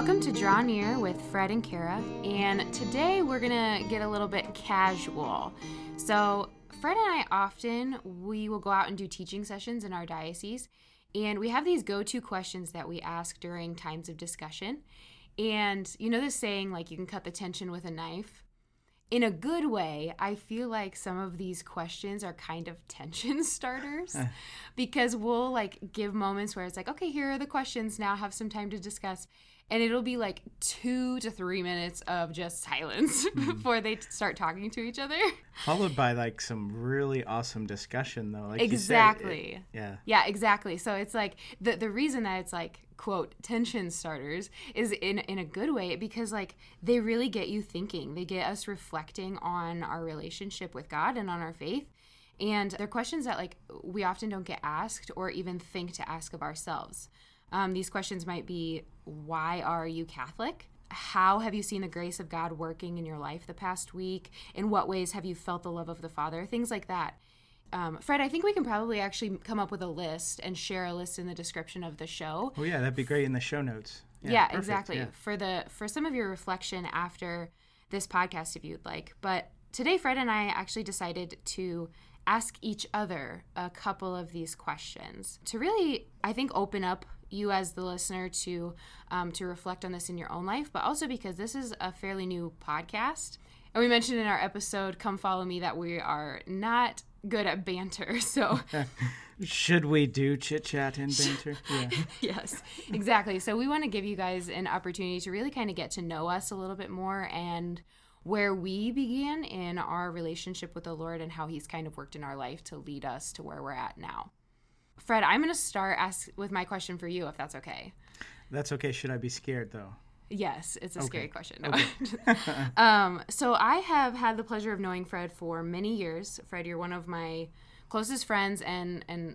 Welcome to Draw Near with Fred and Kara, and today we're gonna get a little bit casual. So, Fred and I often we will go out and do teaching sessions in our diocese, and we have these go-to questions that we ask during times of discussion. And you know the saying like you can cut the tension with a knife in a good way, I feel like some of these questions are kind of tension starters eh. because we'll like give moments where it's like, okay, here are the questions. Now have some time to discuss. And it'll be like two to three minutes of just silence mm-hmm. before they start talking to each other. Followed by like some really awesome discussion, though. Like exactly. Said, it, yeah. Yeah, exactly. So it's like the the reason that it's like quote tension starters is in in a good way because like they really get you thinking. They get us reflecting on our relationship with God and on our faith. And they're questions that like we often don't get asked or even think to ask of ourselves. Um, these questions might be why are you Catholic? How have you seen the grace of God working in your life the past week? In what ways have you felt the love of the Father? Things like that um, Fred, I think we can probably actually come up with a list and share a list in the description of the show. Oh yeah, that'd be great in the show notes. Yeah, yeah exactly. Yeah. For the for some of your reflection after this podcast, if you'd like. But today, Fred and I actually decided to ask each other a couple of these questions to really, I think, open up you as the listener to um, to reflect on this in your own life, but also because this is a fairly new podcast. And we mentioned in our episode, Come Follow Me, that we are not good at banter. So, should we do chit chat and banter? Yeah. yes, exactly. So, we want to give you guys an opportunity to really kind of get to know us a little bit more and where we began in our relationship with the Lord and how He's kind of worked in our life to lead us to where we're at now. Fred, I'm going to start ask with my question for you, if that's okay. That's okay. Should I be scared though? Yes, it's a okay. scary question. No. Okay. um, so I have had the pleasure of knowing Fred for many years. Fred, you're one of my closest friends and and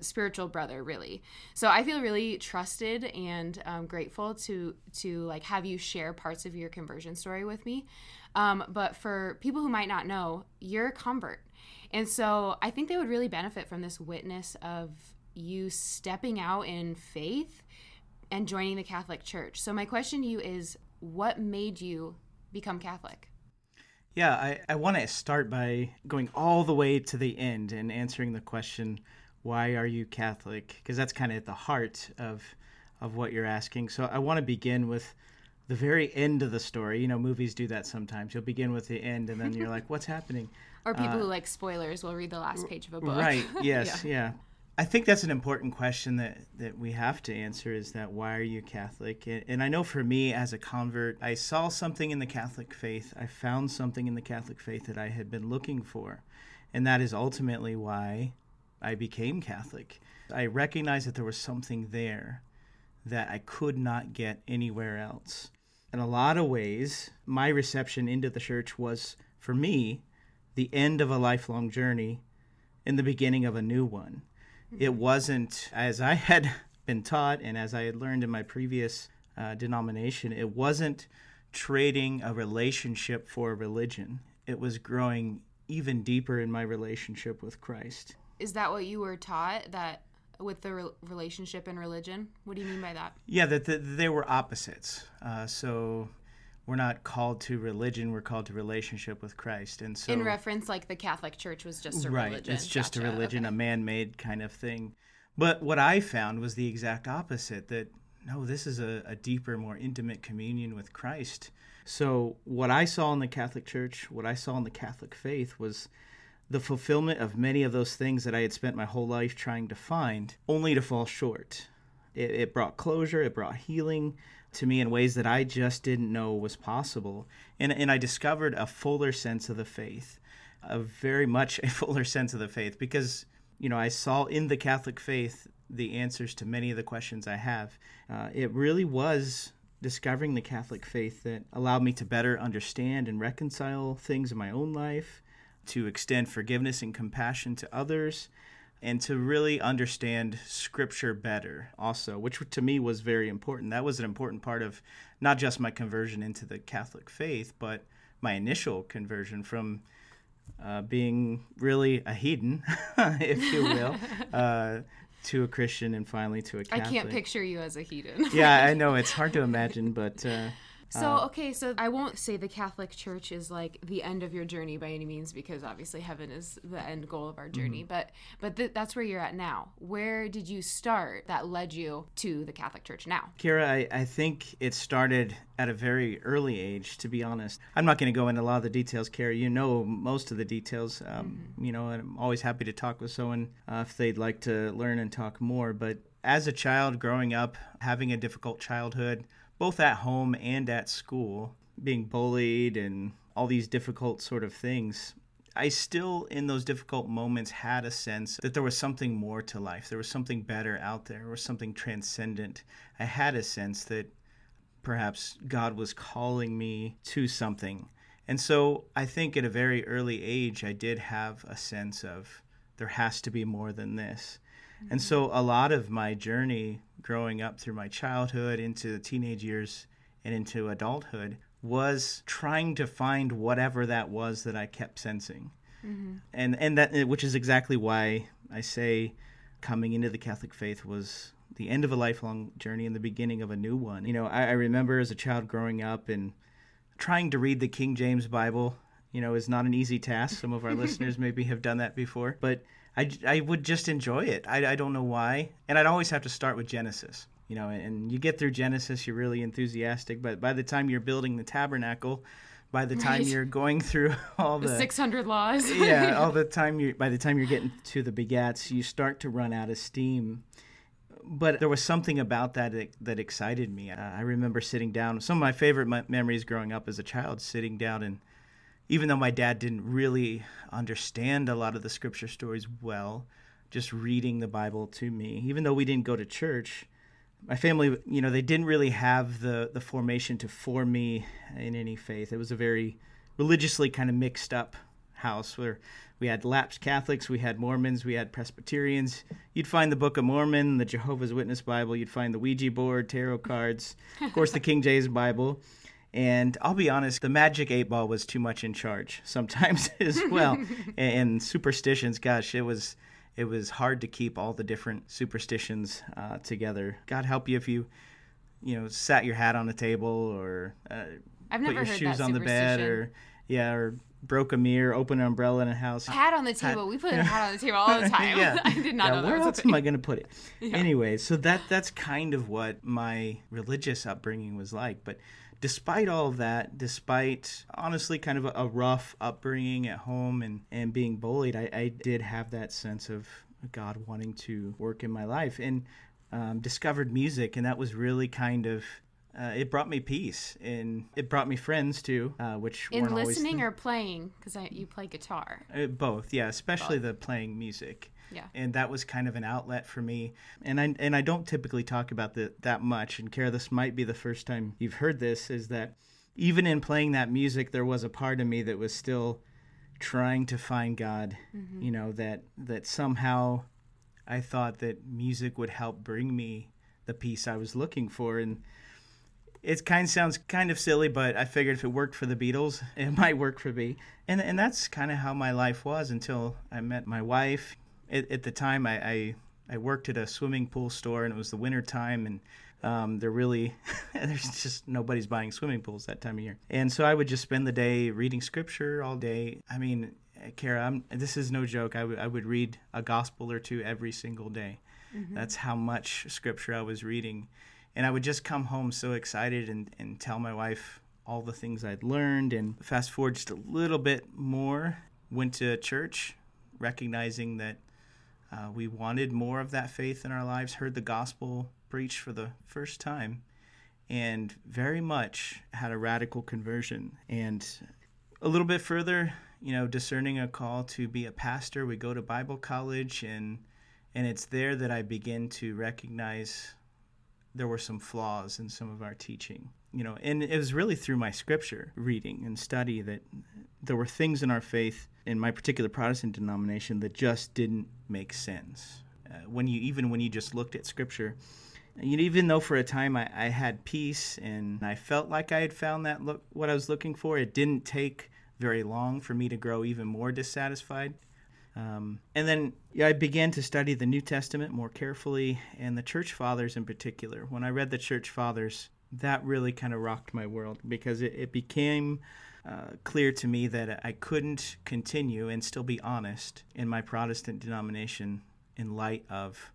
spiritual brother, really. So I feel really trusted and um, grateful to to like have you share parts of your conversion story with me. Um, but for people who might not know, you're a convert, and so I think they would really benefit from this witness of you stepping out in faith and joining the Catholic Church. So, my question to you is what made you become Catholic? Yeah, I, I want to start by going all the way to the end and answering the question, why are you Catholic? Because that's kind of at the heart of, of what you're asking. So, I want to begin with the very end of the story. You know, movies do that sometimes. You'll begin with the end and then you're like, what's happening? Or people uh, who like spoilers will read the last page of a book. Right, yes, yeah. yeah. I think that's an important question that, that we have to answer is that why are you Catholic? And I know for me as a convert, I saw something in the Catholic faith. I found something in the Catholic faith that I had been looking for. And that is ultimately why I became Catholic. I recognized that there was something there that I could not get anywhere else. In a lot of ways, my reception into the church was, for me, the end of a lifelong journey and the beginning of a new one it wasn't as I had been taught and as I had learned in my previous uh, denomination, it wasn't trading a relationship for a religion. It was growing even deeper in my relationship with Christ. Is that what you were taught that with the re- relationship and religion? What do you mean by that? Yeah, that the, they were opposites. Uh, so we're not called to religion we're called to relationship with christ and so in reference like the catholic church was just a right religion. it's just gotcha. a religion okay. a man-made kind of thing but what i found was the exact opposite that no this is a, a deeper more intimate communion with christ so what i saw in the catholic church what i saw in the catholic faith was the fulfillment of many of those things that i had spent my whole life trying to find only to fall short it, it brought closure it brought healing to me in ways that I just didn't know was possible. And, and I discovered a fuller sense of the faith, a very much a fuller sense of the faith, because, you know, I saw in the Catholic faith the answers to many of the questions I have. Uh, it really was discovering the Catholic faith that allowed me to better understand and reconcile things in my own life, to extend forgiveness and compassion to others, and to really understand scripture better also which to me was very important that was an important part of not just my conversion into the catholic faith but my initial conversion from uh, being really a heathen if you will uh, to a Christian and finally to a Catholic. I can't picture you as a heathen. yeah, I know it's hard to imagine, but uh, So, okay, so I won't say the Catholic Church is like the end of your journey by any means because obviously heaven is the end goal of our journey, but but th- that's where you're at now. Where did you start that led you to the Catholic Church now? Kara, I, I think it started at a very early age, to be honest. I'm not going to go into a lot of the details, Kara. You know most of the details. Um, You know, and I'm always happy to talk with someone uh, if they'd like to learn and talk more. But as a child growing up, having a difficult childhood, both at home and at school, being bullied and all these difficult sort of things, I still, in those difficult moments, had a sense that there was something more to life. There was something better out there. Was something transcendent. I had a sense that perhaps God was calling me to something. And so I think at a very early age, I did have a sense of there has to be more than this. And so a lot of my journey growing up through my childhood into the teenage years and into adulthood was trying to find whatever that was that I kept sensing. Mm-hmm. And and that which is exactly why I say coming into the Catholic faith was the end of a lifelong journey and the beginning of a new one. You know, I, I remember as a child growing up and trying to read the King James Bible, you know, is not an easy task. Some of our listeners maybe have done that before, but I, I would just enjoy it. I, I don't know why. And I'd always have to start with Genesis, you know, and you get through Genesis, you're really enthusiastic, but by the time you're building the tabernacle, by the time Right. you're going through all The the 600 laws. yeah, all the time you by the time you're getting to the begats, you start to run out of steam. But there was something about that that, that excited me. Uh, I remember sitting down. Some of my favorite me- memories growing up as a child, sitting down and even though my dad didn't really understand a lot of the scripture stories well, just reading the Bible to me. Even though we didn't go to church, my family, you know, they didn't really have the the formation to form me in any faith. It was a very religiously kind of mixed up house where we had lapsed Catholics, we had Mormons, we had Presbyterians. You'd find the Book of Mormon, the Jehovah's Witness Bible, you'd find the Ouija board, tarot cards, of course the King James Bible. And I'll be honest, the magic eight ball was too much in charge sometimes as well. and superstitions, gosh, it was it was hard to keep all the different superstitions uh, together. God help you if you, you know, sat your hat on the table or uh, put your shoes on the bed or yeah, or broke a mirror, open an umbrella in a house. Hat on the table. We put a hat on the table all the time. yeah. I did not yeah, know that where else am I going to put it? Anyway, so that that's kind of what my religious upbringing was like. But despite all of that, despite honestly kind of a, a rough upbringing at home and, and being bullied, I, I did have that sense of God wanting to work in my life and um, discovered music. And that was really kind of. Uh, it brought me peace and it brought me friends too, uh, which In weren't always listening or playing? Because you play guitar. uh, both, yeah, especially the playing music. Yeah. And that was kind of an outlet for me. And I and I don't typically talk about that that much. And Kara, this might be the first time you've heard this. Is that even in playing that music, there was a part of me that was still trying to find God. Mm-hmm. You know that that somehow I thought that music would help bring me the peace I was looking for. And it kind of sounds kind of silly, but I figured if it worked for the Beatles, it might work for me. And and that's kind of how my life was until I met my wife. At, at the time, I, I I worked at a swimming pool store, and it was the winter time, and um, they're really there's just nobody's buying swimming pools that time of year. And so I would just spend the day reading scripture all day. I mean, Kara, I'm, this is no joke. I would I would read a gospel or two every single day. That's how much scripture I was reading. And I would just come home so excited and, and tell my wife all the things I'd learned. And fast forward just a little bit more, went to church, recognizing that uh, we wanted more of that faith in our lives, heard the gospel preached for the first time, and very much had a radical conversion. And a little bit further, you know, discerning a call to be a pastor, we go to Bible college, and and it's there that I begin to recognize there were some flaws in some of our teaching. You know, and it was really through my scripture reading and study that there were things in our faith in my particular Protestant denomination that just didn't make sense. Uh, when you even when you just looked at scripture, you know, even though for a time I, I had peace and I felt like I had found that look what I was looking for, it didn't take very long for me to grow even more dissatisfied. Um, and then yeah, I began to study the New Testament more carefully and the church fathers in particular. When I read the church fathers, that really kind of rocked my world because it, it became uh, clear to me that I couldn't continue and still be honest in my Protestant denomination in light of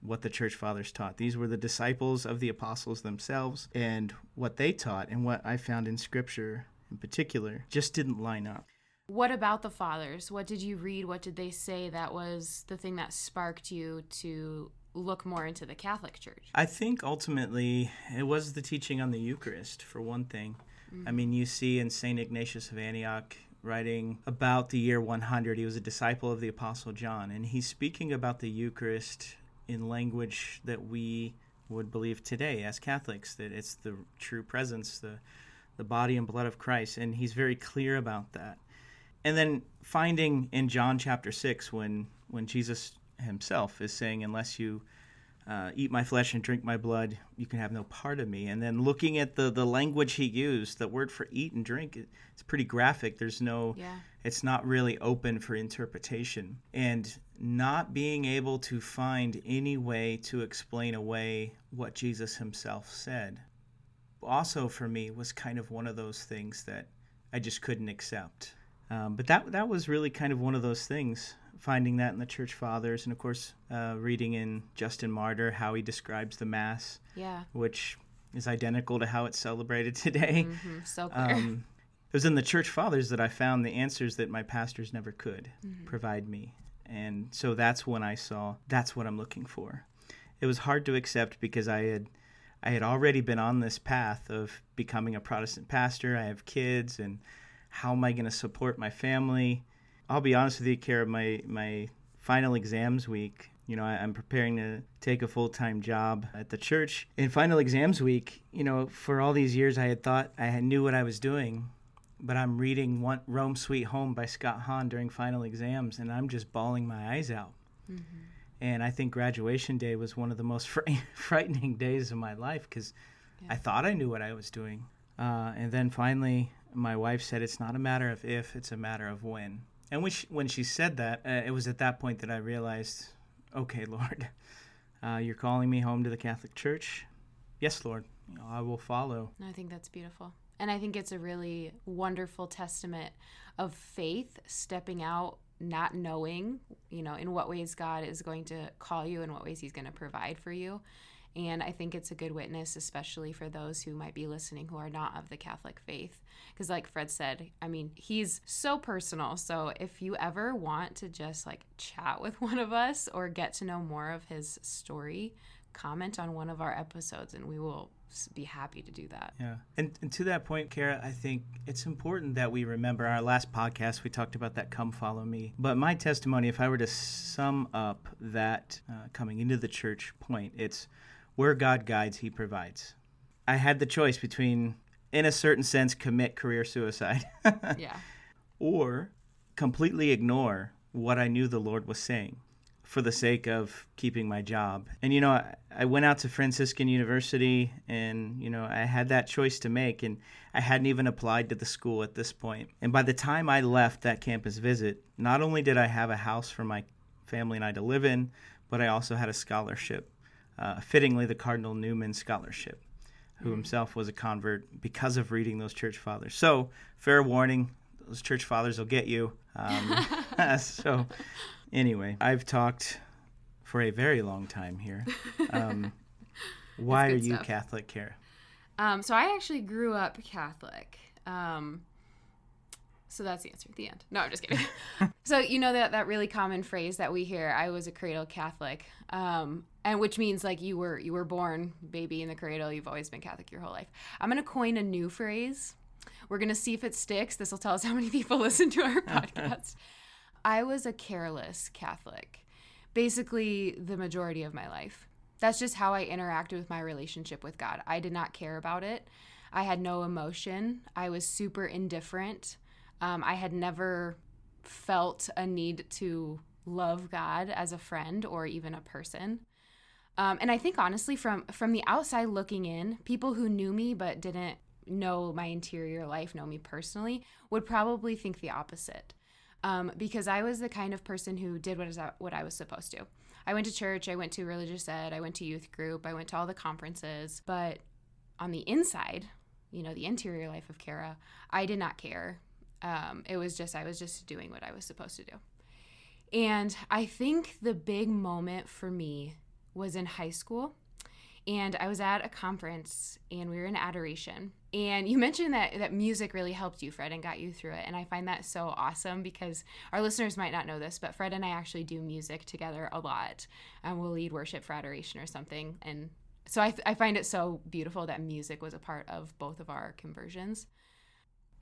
what the church fathers taught. These were the disciples of the apostles themselves, and what they taught and what I found in Scripture in particular just didn't line up. What about the fathers? What did you read? What did they say that was the thing that sparked you to look more into the Catholic Church? I think ultimately it was the teaching on the Eucharist, for one thing. Mm-hmm. I mean, you see in St. Ignatius of Antioch writing about the year 100, he was a disciple of the Apostle John, and he's speaking about the Eucharist in language that we would believe today as Catholics, that it's the true presence, the, the body and blood of Christ. And he's very clear about that. And then finding in John chapter 6, when, when Jesus himself is saying, Unless you uh, eat my flesh and drink my blood, you can have no part of me. And then looking at the the language he used, the word for eat and drink, it's pretty graphic. There's no, yeah. it's not really open for interpretation. And not being able to find any way to explain away what Jesus himself said, also for me was kind of one of those things that I just couldn't accept. Um, but that that was really kind of one of those things finding that in the church fathers and of course uh, reading in justin martyr how he describes the mass yeah which is identical to how it's celebrated today mm-hmm. so clear. Um, it was in the church fathers that i found the answers that my pastors never could mm-hmm. provide me and so that's when i saw that's what i'm looking for it was hard to accept because i had i had already been on this path of becoming a protestant pastor i have kids and how am i going to support my family I'll be honest with you, Kara. My my final exams week. You know, I, am preparing to take a full time job at the church. In final exams week, you know, for all these years, I had thought I knew what I was doing, but I'm reading one, Rome Sweet Home by Scott Hahn during final exams, and I'm just bawling my eyes out. Mm-hmm. And I think graduation day was one of the most fr- frightening days of my life because yeah. I thought I knew what I was doing. Uh, and then finally, my wife said, It's not a matter of if, it's a matter of when. And when she, when she said that, uh, it was at that point that I realized, okay, Lord, uh, you're calling me home to the Catholic Church. Yes, Lord, I will follow. I think that's beautiful. And I think it's a really wonderful testament of faith stepping out, not knowing, you know, in what ways God is going to call you and what ways He's going to provide for you. And I think it's a good witness, especially for those who might be listening who are not of the Catholic faith. Because, like Fred said, I mean, he's so personal. So, if you ever want to just like chat with one of us or get to know more of his story, comment on one of our episodes and we will be happy to do that. Yeah. And, and to that point, Kara, I think it's important that we remember our last podcast, we talked about that come follow me. But my testimony, if I were to sum up that uh, coming into the church point, it's where God guides, He provides. I had the choice between, in a certain sense, commit career suicide. yeah. Or completely ignore what I knew the Lord was saying for the sake of keeping my job. And, you know, I, I went out to Franciscan University and, you know, I had that choice to make. And I hadn't even applied to the school at this point. And by the time I left that campus visit, not only did I have a house for my family and I to live in, but I also had a scholarship uh, fittingly the Cardinal Newman Scholarship, who himself was a convert because of reading those church fathers. So, fair warning, those church fathers will get you. Um, so, anyway, I've talked for a very long time here. Um, why are you stuff. Catholic, Kara? Um, so, I actually grew up Catholic. Um, so that's the answer. The end. No, I'm just kidding. so you know that that really common phrase that we hear, "I was a cradle Catholic," um, and which means like you were you were born baby in the cradle. You've always been Catholic your whole life. I'm gonna coin a new phrase. We're gonna see if it sticks. This will tell us how many people listen to our podcast. I was a careless Catholic, basically the majority of my life. That's just how I interacted with my relationship with God. I did not care about it. I had no emotion. I was super indifferent. Um, I had never felt a need to love God as a friend or even a person. Um, and I think honestly, from from the outside looking in, people who knew me but didn't know my interior life, know me personally, would probably think the opposite. um, because I was the kind of person who did what, is, what I was supposed to. I went to church, I went to religious ed, I went to youth group, I went to all the conferences. But on the inside, you know, the interior life of Kara, I did not care. Um, it was just, I was just doing what I was supposed to do. And I think the big moment for me was in high school. And I was at a conference and we were in adoration. And you mentioned that that music really helped you, Fred, and got you through it. And I find that so awesome because our listeners might not know this, but Fred and I actually do music together a lot. And we'll lead worship for adoration or something. And so I, I find it so beautiful that music was a part of both of our conversions.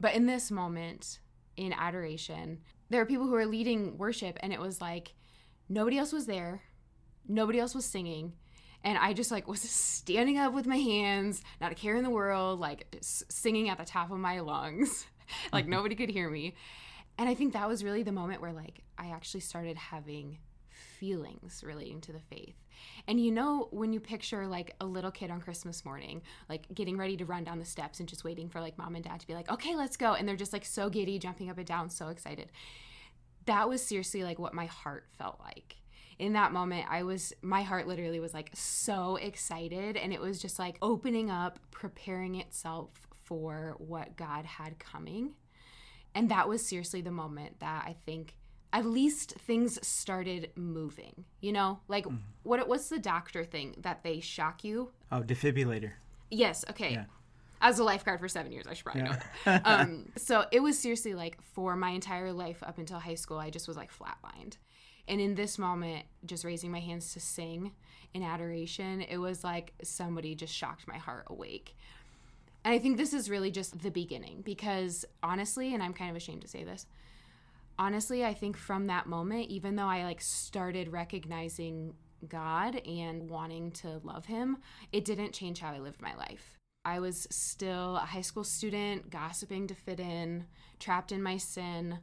But in this moment in adoration, there are people who are leading worship, and it was like nobody else was there, nobody else was singing and I just like was standing up with my hands, not a care in the world, like singing at the top of my lungs, like nobody could hear me. And I think that was really the moment where like I actually started having feelings relating to the faith. And you know, when you picture like a little kid on Christmas morning, like getting ready to run down the steps and just waiting for like mom and dad to be like, okay, let's go. And they're just like so giddy, jumping up and down, so excited. That was seriously like what my heart felt like in that moment, I was, my heart literally was like so excited. And it was just like opening up, preparing itself for what God had coming. And that was seriously the moment that I think at least things started moving. You know, like mm. what what's the doctor thing that they shock you? Oh, defibrillator. Yes. Okay. Yeah. As a lifeguard for seven years, I should probably yeah. know. um, so it was seriously like for my entire life up until high school, I just was like flatlined. And in this moment, just raising my hands to sing in adoration, it was like somebody just shocked my heart awake. And I think this is really just the beginning because honestly, and I'm kind of ashamed to say this, honestly, I think from that moment, even though I like started recognizing God and wanting to love Him, it didn't change how I lived my life. I was still a high school student, gossiping to fit in, trapped in my sin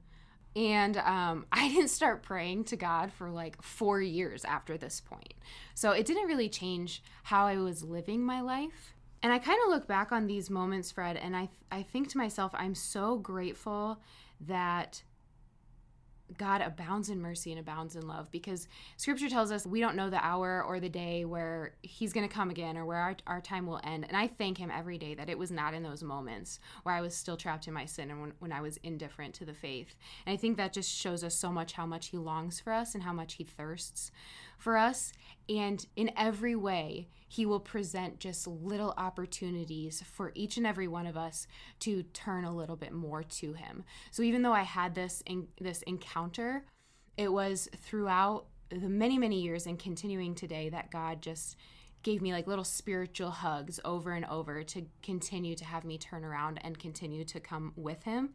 and um, I didn't start praying to God for like four years after this point. So it didn't really change how I was living my life. And I kind of look back on these moments, Fred, and I, I think to myself, I'm so grateful that God abounds in mercy and abounds in love because scripture tells us we don't know the hour or the day where he's going to come again or where our, our time will end. And I thank him every day that it was not in those moments where I was still trapped in my sin and when, when I was indifferent to the faith. And I think that just shows us so much how much he longs for us and how much he thirsts for us. And in every way, he will present just little opportunities for each and every one of us to turn a little bit more to him. So even though I had this in, this encounter, it was throughout the many many years and continuing today that God just gave me like little spiritual hugs over and over to continue to have me turn around and continue to come with him.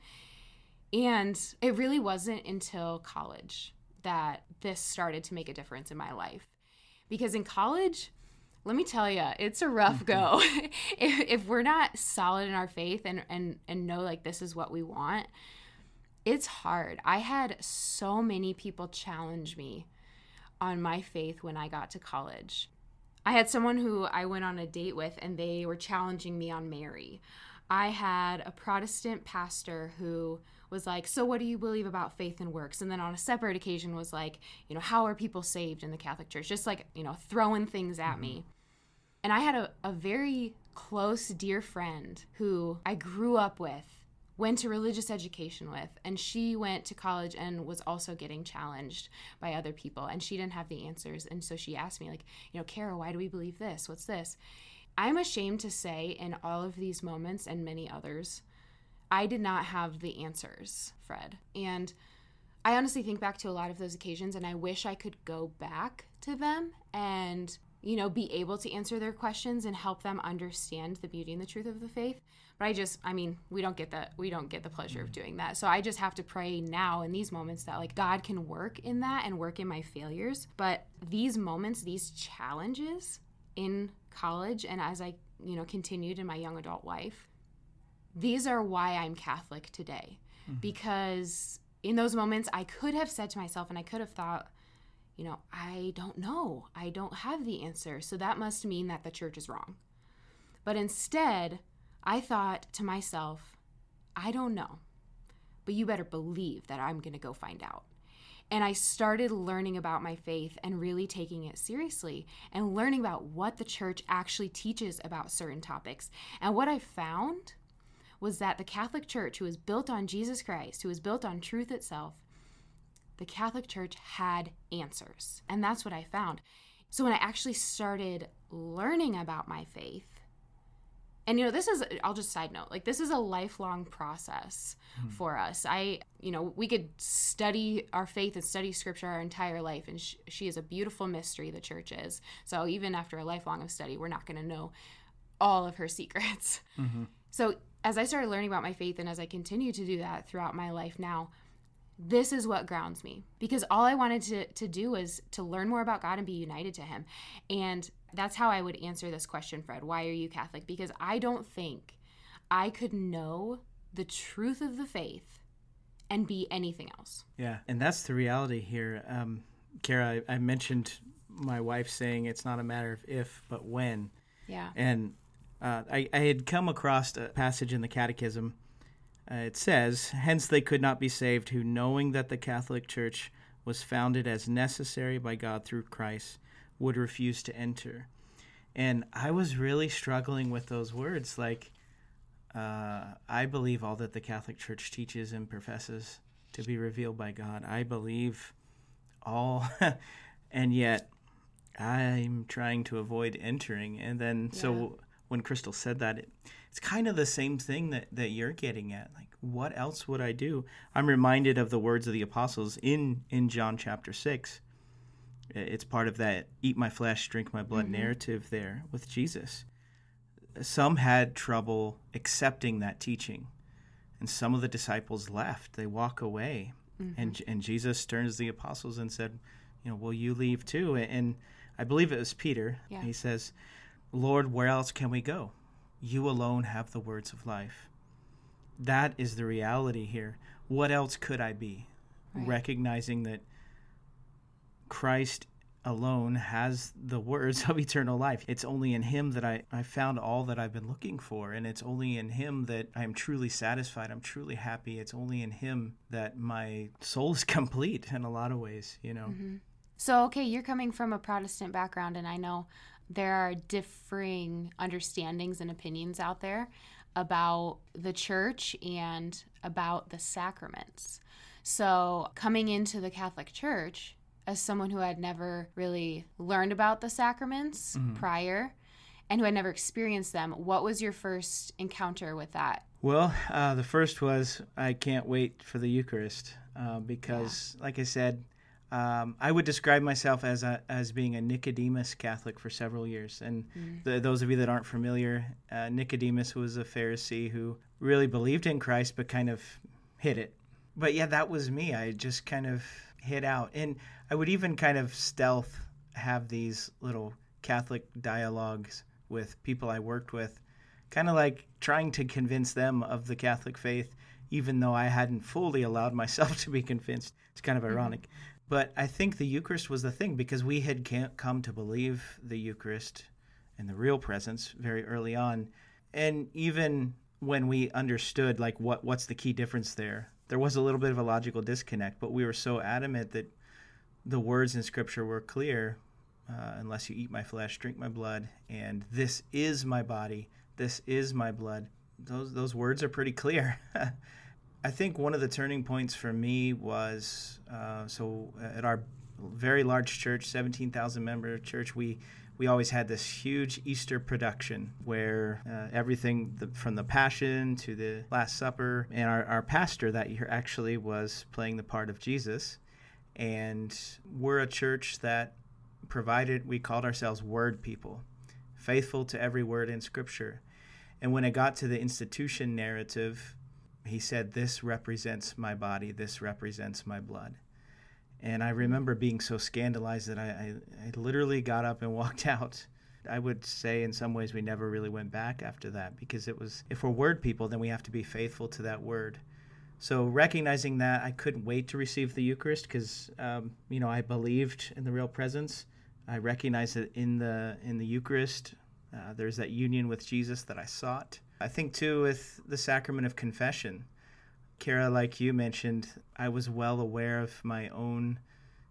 And it really wasn't until college that this started to make a difference in my life. Because in college, let me tell you, it's a rough go. if, if we're not solid in our faith and, and, and know like this is what we want, it's hard. I had so many people challenge me on my faith when I got to college. I had someone who I went on a date with and they were challenging me on Mary. I had a Protestant pastor who was like, So, what do you believe about faith and works? And then on a separate occasion was like, You know, how are people saved in the Catholic Church? Just like, you know, throwing things at me. And I had a, a very close, dear friend who I grew up with, went to religious education with, and she went to college and was also getting challenged by other people. And she didn't have the answers. And so she asked me, like, you know, Kara, why do we believe this? What's this? I'm ashamed to say in all of these moments and many others I did not have the answers, Fred. And I honestly think back to a lot of those occasions and I wish I could go back to them and, you know, be able to answer their questions and help them understand the beauty and the truth of the faith. But I just, I mean, we don't get that. We don't get the pleasure of mm-hmm. doing that. So I just have to pray now in these moments that like God can work in that and work in my failures. But these moments, these challenges in college and as I, you know, continued in my young adult life, these are why I'm Catholic today. Mm-hmm. Because in those moments, I could have said to myself, and I could have thought, you know, I don't know. I don't have the answer. So that must mean that the church is wrong. But instead, I thought to myself, I don't know. but you better believe that I'm going to go find out. And I started learning about my faith and really taking it seriously and learning about what the church actually teaches about certain topics. And what I found was that the Catholic Church, who is built on Jesus Christ, who is built on truth itself, the Catholic Church had answers. And that's what I found. So when I actually started learning about my faith, and you know, this is I'll just side note, like this is a lifelong process mm. for us. I, you know, we could study our faith and study scripture our entire life and sh- she is a beautiful mystery the church is. So even after a lifelong of study, we're not going to know all of her secrets. Mm-hmm. So as I started learning about my faith and as I continue to do that throughout my life now, this is what grounds me because all I wanted to, to do was to learn more about God and be united to Him. And that's how I would answer this question, Fred. Why are you Catholic? Because I don't think I could know the truth of the faith and be anything else. Yeah, and that's the reality here. Um, Kara, I, I mentioned my wife saying it's not a matter of if, but when. Yeah. And uh, I, I had come across a passage in the Catechism uh, it says, Hence they could not be saved who, knowing that the Catholic Church was founded as necessary by God through Christ, would refuse to enter. And I was really struggling with those words. Like, uh, I believe all that the Catholic Church teaches and professes to be revealed by God. I believe all, and yet I'm trying to avoid entering. And then, yeah. so when Crystal said that, it, it's kind of the same thing that, that you're getting at. Like, what else would I do? I'm reminded of the words of the apostles in, in John chapter 6. It's part of that eat my flesh, drink my blood mm-hmm. narrative there with Jesus. Some had trouble accepting that teaching, and some of the disciples left. They walk away. Mm-hmm. And, and Jesus turns the apostles and said, You know, will you leave too? And I believe it was Peter. Yeah. He says, Lord, where else can we go? You alone have the words of life. That is the reality here. What else could I be? Right. Recognizing that Christ alone has the words of eternal life. It's only in Him that I, I found all that I've been looking for. And it's only in Him that I'm truly satisfied. I'm truly happy. It's only in Him that my soul is complete in a lot of ways, you know. Mm-hmm. So, okay, you're coming from a Protestant background, and I know there are differing understandings and opinions out there about the church and about the sacraments. So, coming into the Catholic Church as someone who had never really learned about the sacraments mm-hmm. prior and who had never experienced them, what was your first encounter with that? Well, uh, the first was I can't wait for the Eucharist uh, because, yeah. like I said, um, I would describe myself as a, as being a Nicodemus Catholic for several years. And mm. the, those of you that aren't familiar, uh, Nicodemus was a Pharisee who really believed in Christ but kind of hid it. But yeah, that was me. I just kind of hid out, and I would even kind of stealth have these little Catholic dialogues with people I worked with, kind of like trying to convince them of the Catholic faith, even though I hadn't fully allowed myself to be convinced. It's kind of mm-hmm. ironic. But I think the Eucharist was the thing because we had come to believe the Eucharist and the real presence very early on. And even when we understood like what what's the key difference there, there was a little bit of a logical disconnect, but we were so adamant that the words in scripture were clear, uh, unless you eat my flesh, drink my blood, and this is my body, this is my blood. Those those words are pretty clear. I think one of the turning points for me was uh, so at our very large church, 17,000 member church, we we always had this huge Easter production where uh, everything the, from the Passion to the Last Supper, and our, our pastor that year actually was playing the part of Jesus. And we're a church that provided, we called ourselves Word People, faithful to every word in Scripture. And when it got to the institution narrative, he said, This represents my body, this represents my blood. And I remember being so scandalized that I, I, I, literally got up and walked out. I would say, in some ways, we never really went back after that because it was, if we're word people, then we have to be faithful to that word. So, recognizing that, I couldn't wait to receive the Eucharist because, um, you know, I believed in the real presence. I recognized that in the in the Eucharist, uh, there's that union with Jesus that I sought. I think too with the sacrament of confession, Kara, like you mentioned, I was well aware of my own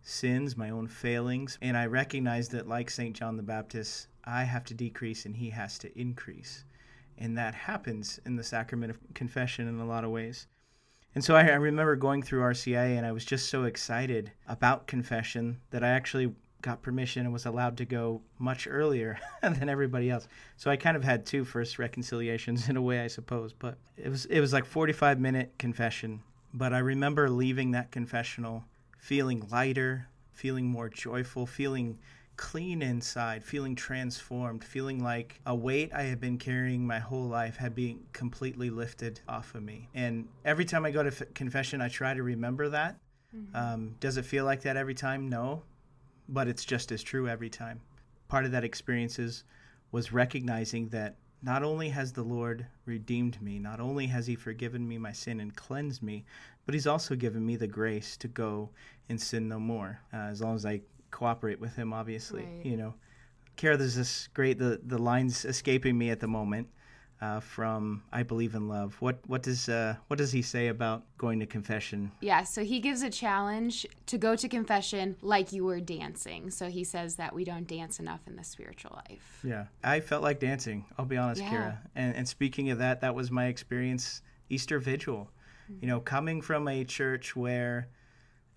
sins, my own failings, and I recognized that, like St. John the Baptist, I have to decrease and he has to increase. And that happens in the sacrament of confession in a lot of ways. And so I, I remember going through RCIA and I was just so excited about confession that I actually got permission and was allowed to go much earlier than everybody else. So I kind of had two first reconciliations in a way, I suppose. But it was it was like 45 minute confession. But I remember leaving that confessional feeling lighter, feeling more joyful, feeling clean inside, feeling transformed, feeling like a weight I had been carrying my whole life had been completely lifted off of me. And every time I go to f- confession, I try to remember that. Mm-hmm. Um, does it feel like that every time? No, but it's just as true every time. Part of that experience is, was recognizing that not only has the Lord redeemed me, not only has He forgiven me my sin and cleansed me, but He's also given me the grace to go and sin no more, uh, as long as I cooperate with Him, obviously. Right. You know, Kara, there's this great, the, the line's escaping me at the moment uh, from "I Believe in Love." What what does uh, what does he say about going to confession? Yeah, so he gives a challenge to go to confession like you were dancing. So he says that we don't dance enough in the spiritual life. Yeah, I felt like dancing. I'll be honest, yeah. Kara. And, and speaking of that, that was my experience Easter Vigil. Mm-hmm. You know, coming from a church where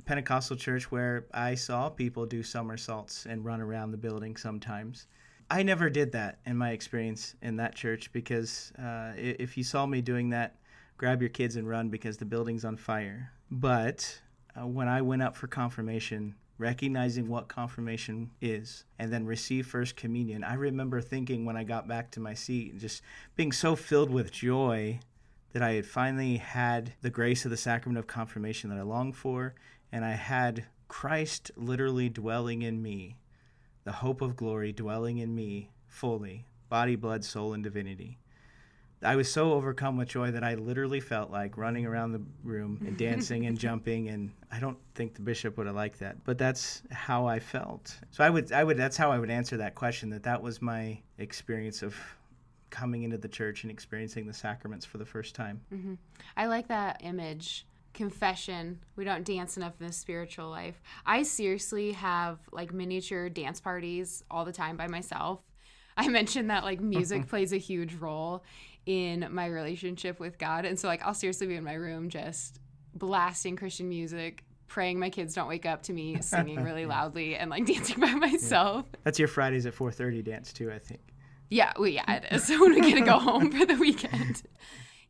Pentecostal church where I saw people do somersaults and run around the building sometimes. I never did that in my experience in that church because uh, if you saw me doing that, grab your kids and run because the building's on fire. But uh, when I went up for confirmation, recognizing what confirmation is, and then receive First Communion, I remember thinking when I got back to my seat, just being so filled with joy that I had finally had the grace of the sacrament of confirmation that I longed for, and I had Christ literally dwelling in me the hope of glory dwelling in me fully, body, blood, soul, and divinity. I was so overcome with joy that I literally felt like running around the room and dancing and jumping and I don't think the bishop would have liked that, but that's how I felt. So I would I would that's how I would answer that question that that was my experience of coming into the church and experiencing the sacraments for the first time. Mm-hmm. I like that image confession. We don't dance enough in the spiritual life. I seriously have like miniature dance parties all the time by myself. I mentioned that like music plays a huge role in my relationship with god. And so like i'll seriously be in my room just blasting christian music praying my kids don't wake up to me singing really loudly and like dancing by myself. Yeah. that's your fridays at 4.30 dance too i think. Yeah well yeah it is. When we get to go home for the weekend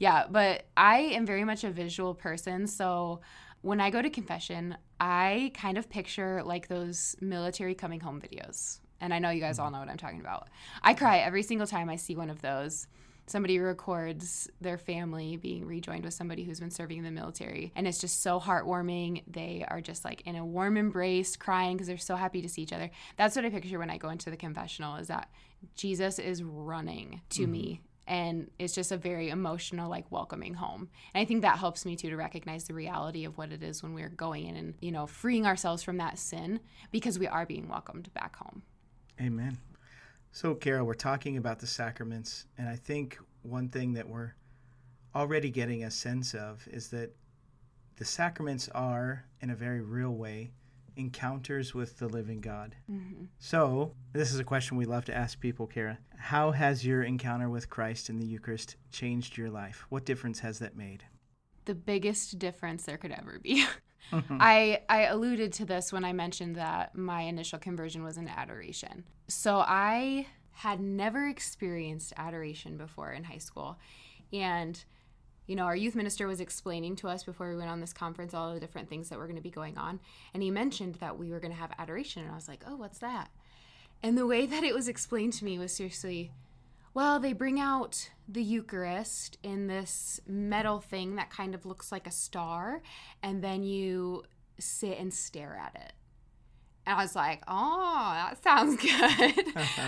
yeah, but I am very much a visual person. So when I go to confession, I kind of picture like those military coming home videos. And I know you guys all mm-hmm. know what I'm talking about. I cry every single time I see one of those. Somebody records their family being rejoined with somebody who's been serving in the military. And it's just so heartwarming. They are just like in a warm embrace, crying because they're so happy to see each other. That's what I picture when I go into the confessional is that Jesus is running to mm-hmm. me and it's just a very emotional like welcoming home. And i think that helps me too to recognize the reality of what it is when we're going in and you know freeing ourselves from that sin because we are being welcomed back home. Amen. So Kara, we're talking about the sacraments and i think one thing that we're already getting a sense of is that the sacraments are in a very real way encounters with the living God. Mm-hmm. So, this is a question we love to ask people, Kara. How has your encounter with Christ in the Eucharist changed your life? What difference has that made? The biggest difference there could ever be. Mm-hmm. I I alluded to this when I mentioned that my initial conversion was in adoration. So I had never experienced adoration before in high school. And you know, our youth minister was explaining to us before we went on this conference all the different things that were going to be going on. And he mentioned that we were going to have adoration. And I was like, oh, what's that? And the way that it was explained to me was seriously, well, they bring out the Eucharist in this metal thing that kind of looks like a star, and then you sit and stare at it. And I was like, oh, that sounds good.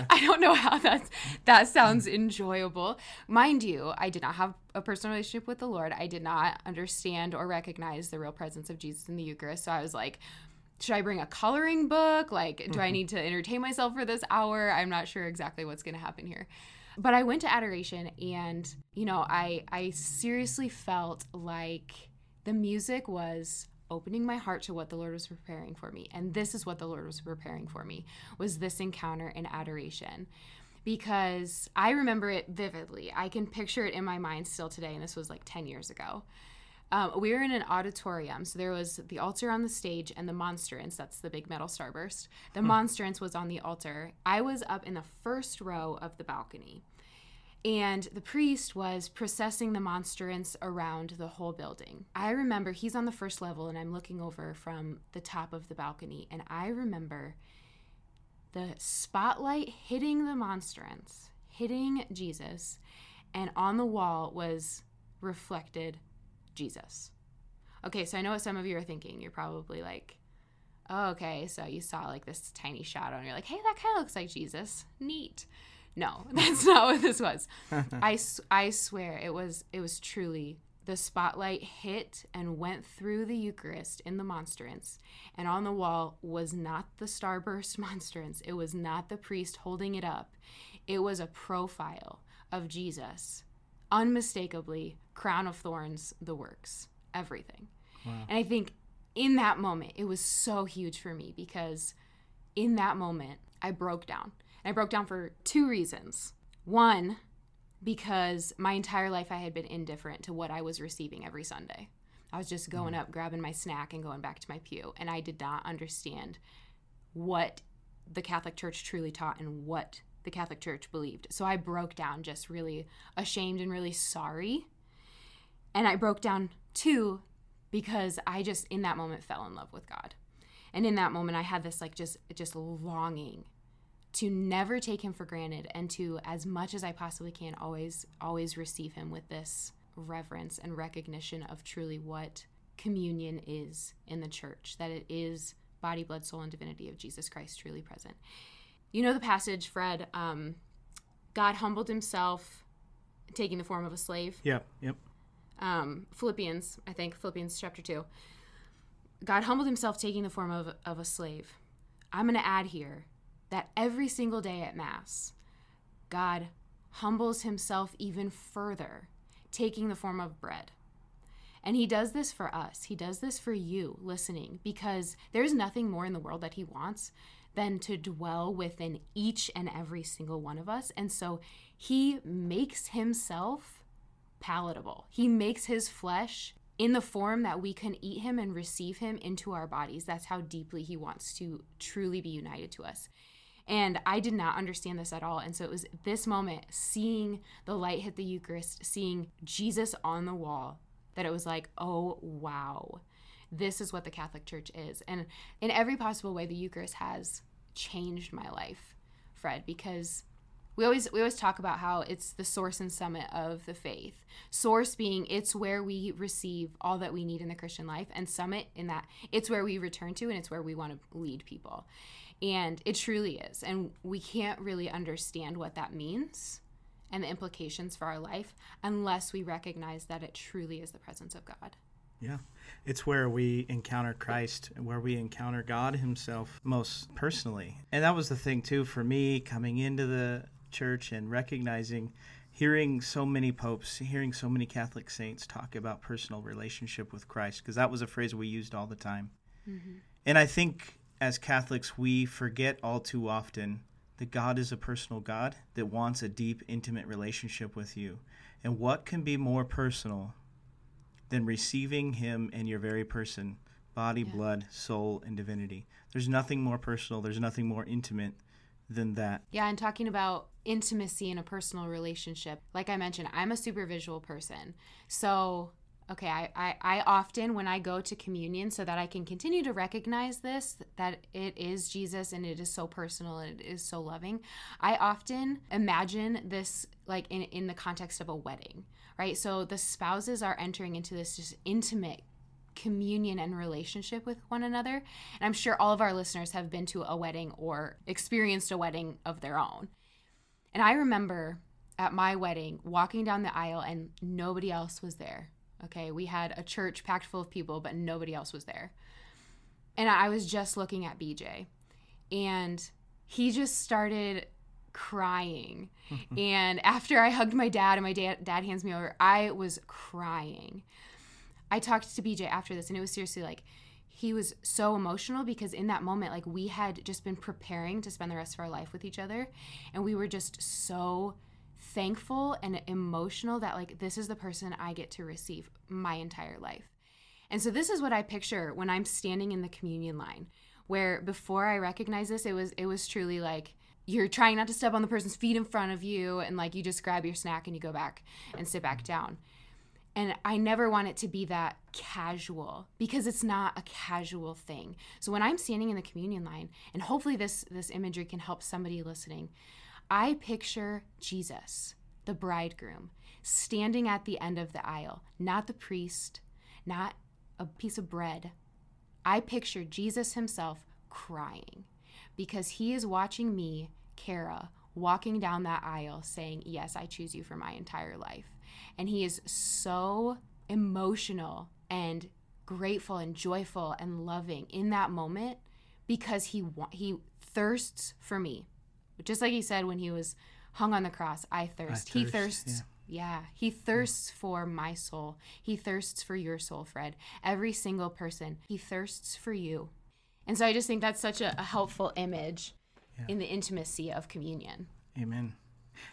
I don't know how that's that sounds enjoyable. Mind you, I did not have a personal relationship with the Lord. I did not understand or recognize the real presence of Jesus in the Eucharist. So I was like, should I bring a coloring book? Like, do I mm-hmm. need to entertain myself for this hour? I'm not sure exactly what's going to happen here. But I went to adoration and, you know, I I seriously felt like The music was opening my heart to what the Lord was preparing for me. And this is what the Lord was preparing for me was this encounter in adoration. Because I remember it vividly. I can picture it in my mind still today, and this was like 10 years ago. Um, we were in an auditorium, so there was the altar on the stage and the monstrance. That's the big metal starburst. The hmm. monstrance was on the altar. I was up in the first row of the balcony. And the priest was processing the monstrance around the whole building. I remember he's on the first level, and I'm looking over from the top of the balcony. And I remember the spotlight hitting the monstrance, hitting Jesus, and on the wall was reflected Jesus. Okay, so I know what some of you are thinking. You're probably like, oh, okay, so you saw like this tiny shadow, and you're like, hey, that kind of looks like Jesus. Neat. No, that's not what this was. I, I swear it was it was truly the spotlight hit and went through the Eucharist in the monstrance, and on the wall was not the starburst monstrance. It was not the priest holding it up. It was a profile of Jesus, unmistakably crown of thorns, the works, everything. Wow. And I think in that moment, it was so huge for me because in that moment, I broke down. And I broke down for two reasons. One, because my entire life I had been indifferent to what I was receiving every Sunday. I was just going mm. up, grabbing my snack, and going back to my pew. And I did not understand what the Catholic Church truly taught and what the Catholic Church believed. So I broke down just really ashamed and really sorry. And I broke down too because I just in that moment fell in love with God. And in that moment I had this like just just longing to never take him for granted and to as much as I possibly can always always receive him with this reverence and recognition of truly what communion is in the church that it is body blood soul and divinity of Jesus Christ truly present. You know the passage Fred um, God humbled himself taking the form of a slave. Yep, yep. Um, Philippians, I think Philippians chapter 2. God humbled himself taking the form of, of a slave. I'm going to add here that every single day at Mass, God humbles himself even further, taking the form of bread. And he does this for us. He does this for you listening because there's nothing more in the world that he wants than to dwell within each and every single one of us. And so he makes himself palatable. He makes his flesh in the form that we can eat him and receive him into our bodies. That's how deeply he wants to truly be united to us. And I did not understand this at all. And so it was this moment, seeing the light hit the Eucharist, seeing Jesus on the wall, that it was like, oh, wow, this is what the Catholic Church is. And in every possible way, the Eucharist has changed my life, Fred, because we always we always talk about how it's the source and summit of the faith source being it's where we receive all that we need in the christian life and summit in that it's where we return to and it's where we want to lead people and it truly is. And we can't really understand what that means and the implications for our life unless we recognize that it truly is the presence of God. Yeah. It's where we encounter Christ, where we encounter God Himself most personally. And that was the thing, too, for me coming into the church and recognizing, hearing so many popes, hearing so many Catholic saints talk about personal relationship with Christ, because that was a phrase we used all the time. Mm-hmm. And I think as Catholics, we forget all too often that God is a personal God that wants a deep, intimate relationship with you. And what can be more personal than receiving Him in your very person, body, yeah. blood, soul, and divinity? There's nothing more personal, there's nothing more intimate than that. Yeah, and talking about intimacy in a personal relationship, like I mentioned, I'm a super visual person. So okay I, I, I often when i go to communion so that i can continue to recognize this that it is jesus and it is so personal and it is so loving i often imagine this like in, in the context of a wedding right? So the spouses are entering into this just intimate communion and relationship with one another and i'm sure all of our listeners have been to a wedding or experienced a wedding of their own. And i remember at my wedding walking down the aisle and nobody else was there Okay, we had a church packed full of people, but nobody else was there. And I was just looking at BJ, and he just started crying. and after I hugged my dad, and my dad, dad hands me over, I was crying. I talked to BJ after this, and it was seriously like he was so emotional because in that moment, like we had just been preparing to spend the rest of our life with each other, and we were just so thankful and emotional that like this is the person I get to receive my entire life. And so this is what I picture when I'm standing in the communion line where before I recognize this it was it was truly like you're trying not to step on the person's feet in front of you and like you just grab your snack and you go back and sit back down. And I never want it to be that casual because it's not a casual thing. So when I'm standing in the communion line, and hopefully this this imagery can help somebody listening, I picture Jesus, the bridegroom, standing at the end of the aisle, not the priest, not a piece of bread. I picture Jesus himself crying because he is watching me, Kara, walking down that aisle saying, Yes, I choose you for my entire life. And he is so emotional and grateful and joyful and loving in that moment because he he thirsts for me. Just like he said when he was hung on the cross, I thirst. I he thirsts. Yeah. yeah, he thirsts for my soul. He thirsts for your soul, Fred. Every single person. He thirsts for you. And so I just think that's such a, a helpful image yeah. in the intimacy of communion. Amen.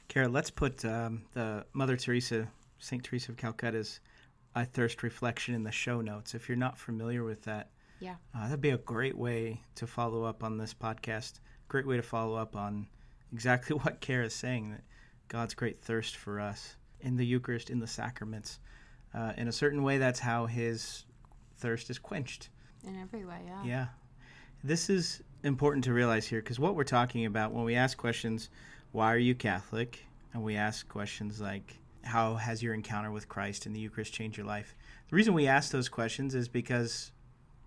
Kara, let's put um, the Mother Teresa, St. Teresa of Calcutta's I Thirst reflection in the show notes. If you're not familiar with that, yeah, uh, that'd be a great way to follow up on this podcast. Great way to follow up on exactly what Kara is saying that God's great thirst for us in the Eucharist, in the sacraments. Uh, in a certain way, that's how his thirst is quenched. In every way, yeah. Yeah. This is important to realize here because what we're talking about when we ask questions, why are you Catholic? And we ask questions like, how has your encounter with Christ and the Eucharist changed your life? The reason we ask those questions is because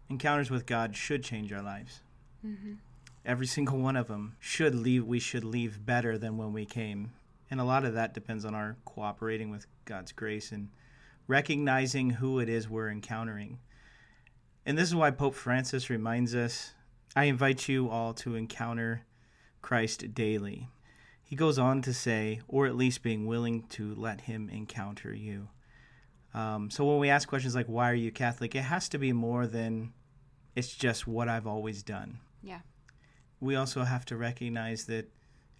encounters with God should change our lives. Mm-hmm. Every single one of them should leave. We should leave better than when we came, and a lot of that depends on our cooperating with God's grace and recognizing who it is we're encountering. And this is why Pope Francis reminds us I invite you all to encounter Christ daily. He goes on to say, or at least being willing to let him encounter you. Um, so when we ask questions like, why are you Catholic? It has to be more than it's just what I've always done. Yeah. We also have to recognize that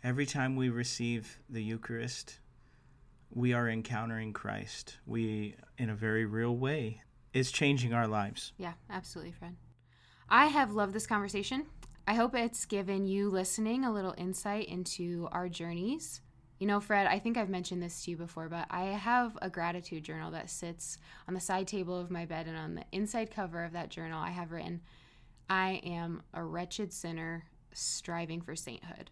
every time we receive the Eucharist, we are encountering Christ. We, in a very real way, is changing our lives. Yeah, absolutely, Fred. I have loved this conversation. I hope it's given you listening a little insight into our journeys. You know, Fred, I think I've mentioned this to you before, but I have a gratitude journal that sits on the side table of my bed, and on the inside cover of that journal, I have written, I am a wretched sinner striving for sainthood.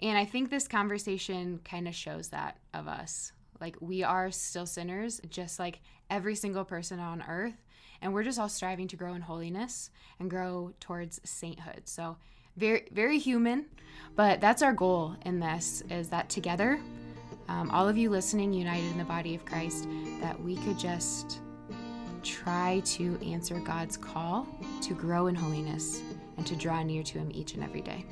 And I think this conversation kind of shows that of us. Like, we are still sinners, just like every single person on earth. And we're just all striving to grow in holiness and grow towards sainthood. So, very, very human, but that's our goal in this is that together, um, all of you listening, united in the body of Christ, that we could just try to answer God's call to grow in holiness and to draw near to Him each and every day.